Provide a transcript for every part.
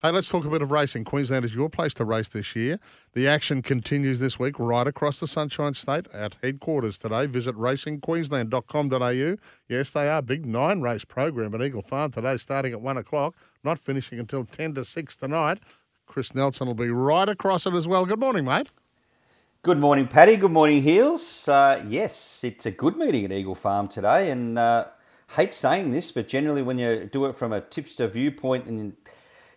Hey, let's talk a bit of racing. Queensland is your place to race this year. The action continues this week right across the Sunshine State at headquarters today. Visit racingqueensland.com.au. Yes, they are. Big nine race program at Eagle Farm today, starting at one o'clock, not finishing until 10 to 6 tonight. Chris Nelson will be right across it as well. Good morning, mate. Good morning, Paddy. Good morning, Heels. Uh, yes, it's a good meeting at Eagle Farm today, and uh, hate saying this, but generally when you do it from a tipster viewpoint and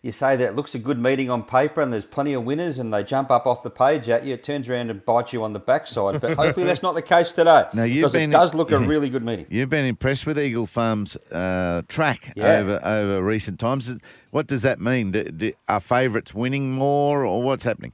you say that it looks a good meeting on paper and there's plenty of winners and they jump up off the page at you, it turns around and bites you on the backside. But hopefully that's not the case today. No, you've because been- it does look a really good meeting. You've been impressed with Eagle Farm's uh, track Yeah. over over recent times. What does that mean? Do, do, are favourites winning more, or what's happening?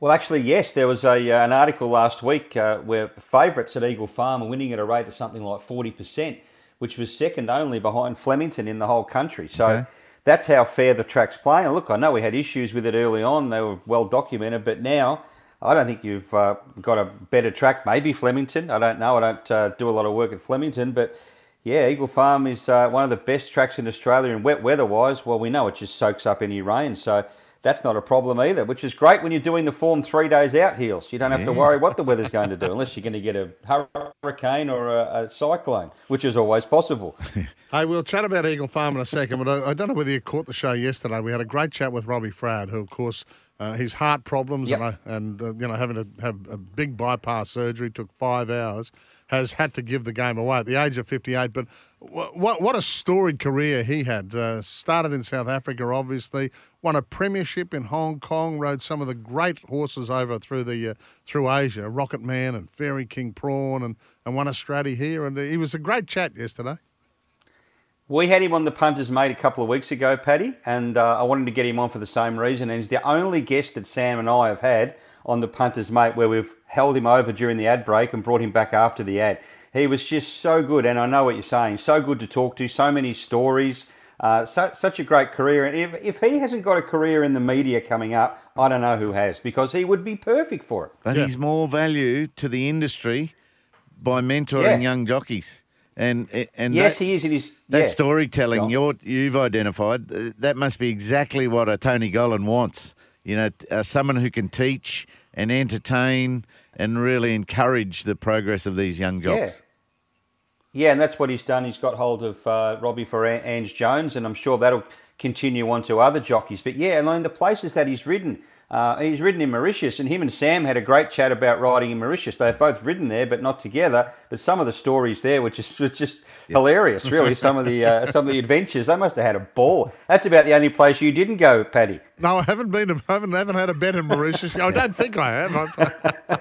Well, actually, yes, there was a uh, an article last week uh, where favourites at Eagle Farm are winning at a rate of something like forty percent, which was second only behind Flemington in the whole country. So. Okay. That's how fair the track's playing. And look, I know we had issues with it early on; they were well documented. But now, I don't think you've uh, got a better track. Maybe Flemington. I don't know. I don't uh, do a lot of work at Flemington, but yeah, Eagle Farm is uh, one of the best tracks in Australia. in wet weather-wise, well, we know it just soaks up any rain, so that's not a problem either. Which is great when you're doing the form three days out heels. You don't have to worry what the weather's going to do, unless you're going to get a hurricane or a, a cyclone, which is always possible. Hey, we'll chat about Eagle Farm in a second, but I, I don't know whether you caught the show yesterday. We had a great chat with Robbie Fradd, who, of course, uh, his heart problems Yep. and, uh, and uh, you know having to have a big bypass surgery took five hours, has had to give the game away at the age of 58. But wh- what what a storied career he had. Uh, started in South Africa, obviously, won a premiership in Hong Kong, rode some of the great horses over through the uh, through Asia, Rocket Man and Fairy King Prawn, and and won a Stratty here. And uh, he was a great chat yesterday. We had him on the punters mate a couple of weeks ago, Paddy, and uh, I wanted to get him on for the same reason. And he's the only guest that Sam and I have had on the punters mate where we've held him over during the ad break and brought him back after the ad. He was just so good, and I know what you're saying. So good to talk to, so many stories, uh, so, such a great career. And if, if he hasn't got a career in the media coming up, I don't know who has, because he would be perfect for it. But Yeah. he's more value to the industry by mentoring Yeah. young jockeys, and and Yes, that, he is. It is. that yeah. storytelling you're, you've identified that must be exactly what a Tony Gollan wants. You know, uh, someone who can teach and entertain and really encourage the progress of these young jocks. Yeah, and that's what he's done. He's got hold of uh, Robbie for An- Ange Jones, and I'm sure that'll continue on to other jockeys. But yeah, and the places that he's ridden, uh, he's ridden in Mauritius, and him and Sam had a great chat about riding in Mauritius. They've both ridden there, but not together. But some of the stories there, which is was just hilarious, really. some of the uh, some of the adventures, they must have had a ball. That's about the only place you didn't go, Paddy. No, I haven't been. I haven't, haven't had a bet in Mauritius. I don't think I have.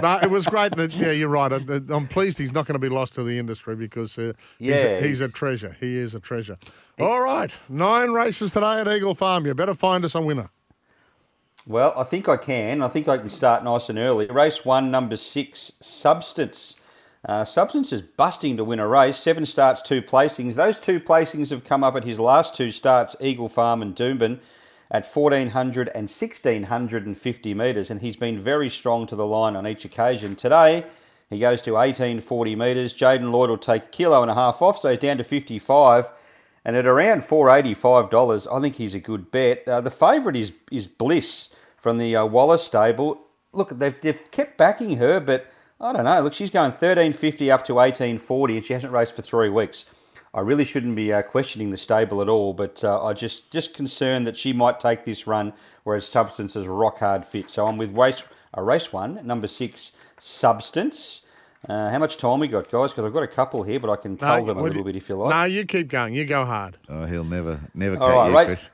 no, it was great. it- Yeah, you're right. I- I'm pleased he's not going to be lost to the industry because uh, he's, a, he's a treasure. He is a treasure. All right, nine races today at Eagle Farm. You better find us a winner. Well, I think I can. I think I can start nice and early. Race one, number six, Substance. Uh, Substance is busting to win a race. Seven starts, two placings. Those two placings have come up at his last two starts, Eagle Farm and Doomben, at 1400 and 1650 metres, and he's been very strong to the line on each occasion. Today, he goes to 1840 metres. Jaden Lloyd will take a kilo and a half off, so he's down to 55. And at around $485, I think he's a good bet. Uh, the favourite is, is Bliss from the uh, Wallace stable. Look, they've, they've kept backing her, but I don't know. Look, she's going 1350 up to 1840 and she hasn't raced for three weeks. I really shouldn't be uh, questioning the stable at all, but uh, I just just concerned that she might take this run, whereas Substance is rock hard fit. So I'm with race a race one, number six, Substance. Uh, how much time we got, guys? Because I've got a couple here, but I can tell them a little you- bit if you like. No, you keep going. You go hard. Oh, he'll never never All cut right, you, right. Chris.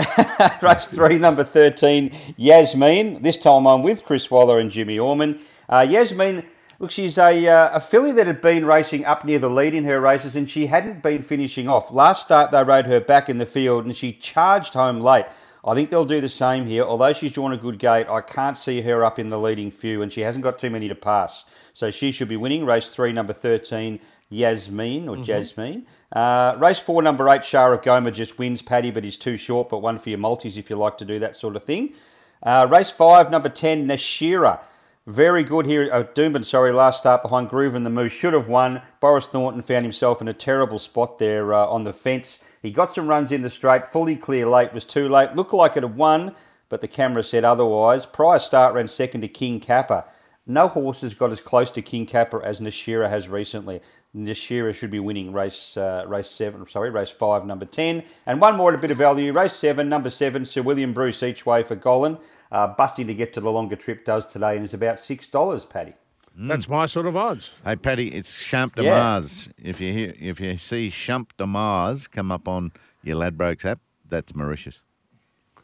Race three, number 13, Yasmin. This time I'm with Chris Waller and Jimmy Orman. Uh, Yasmin, look, she's a, uh, a filly that had been racing up near the lead in her races and she hadn't been finishing off. Last start, they rode her back in the field and she charged home late. I think they'll do the same here. Although she's drawn a good gate, I can't see her up in the leading few and she hasn't got too many to pass. So she should be winning. Race three, number 13, Yasmin or Jasmine. Uh, race four, number eight, Shah of Goma just wins Paddy, but he's too short. But one for your multis if you like to do that sort of thing. Uh, race five, number 10, Nashira. Very good here. Uh, Doomben, sorry, last start behind Groove and the Moose. Should have won. Boris Thornton found himself in a terrible spot there uh, on the fence. He got some runs in the straight, fully clear late, was too late. Looked like it had won, but the camera said otherwise. Prior start ran second to King Kappa. No horse has got as close to King Kappa as Nashira has recently. Nashira should be winning race uh, race seven, sorry, race five, number ten, and one more at a bit of value. Race seven, number seven, Sir William Bruce each way for Gollan. Uh, busting to get to the longer trip does today, and is about six dollars, Paddy. Mm. That's my sort of odds. Hey, Paddy, it's Champ de Yeah. Mars. If you hear, if you see Champ de Mars come up on your Ladbrokes app, that's Mauritius.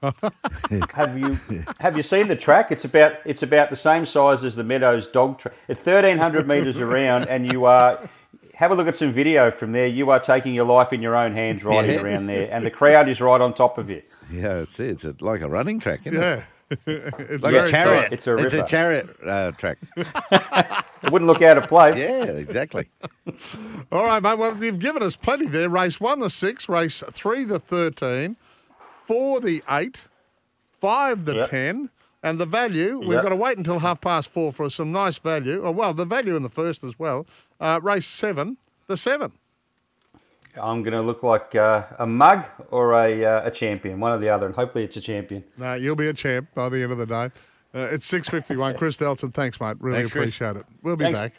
Have you have you seen the track? It's about it's about the same size as the Meadows dog track. It's thirteen hundred meters around, and you are. Have a look at some video from there. You are taking your life in your own hands riding Yeah. around there, and the crowd is right on top of you. Yeah, it's it's a, like a running track, isn't it? Yeah. It's Like a chariot. tight. It's a It's a chariot uh, track. It wouldn't look out of place. Yeah, exactly. All right, mate. Well, you've given us plenty there. Race one, the six. Race three, the thirteen. Four, the eight. Five, the Yep. ten. And the value, we've Yep. got to wait until half past four for some nice value. Oh, well, the value in the first as well. Uh, race seven, the seven. I'm going to look like uh, a mug or a, uh, a champion, one or the other, and hopefully it's a champion. No, you'll be a champ by the end of the day. Uh, it's 6.51. Chris Delton, thanks, mate. Really Thanks, Chris. appreciate it. We'll be Thanks. back.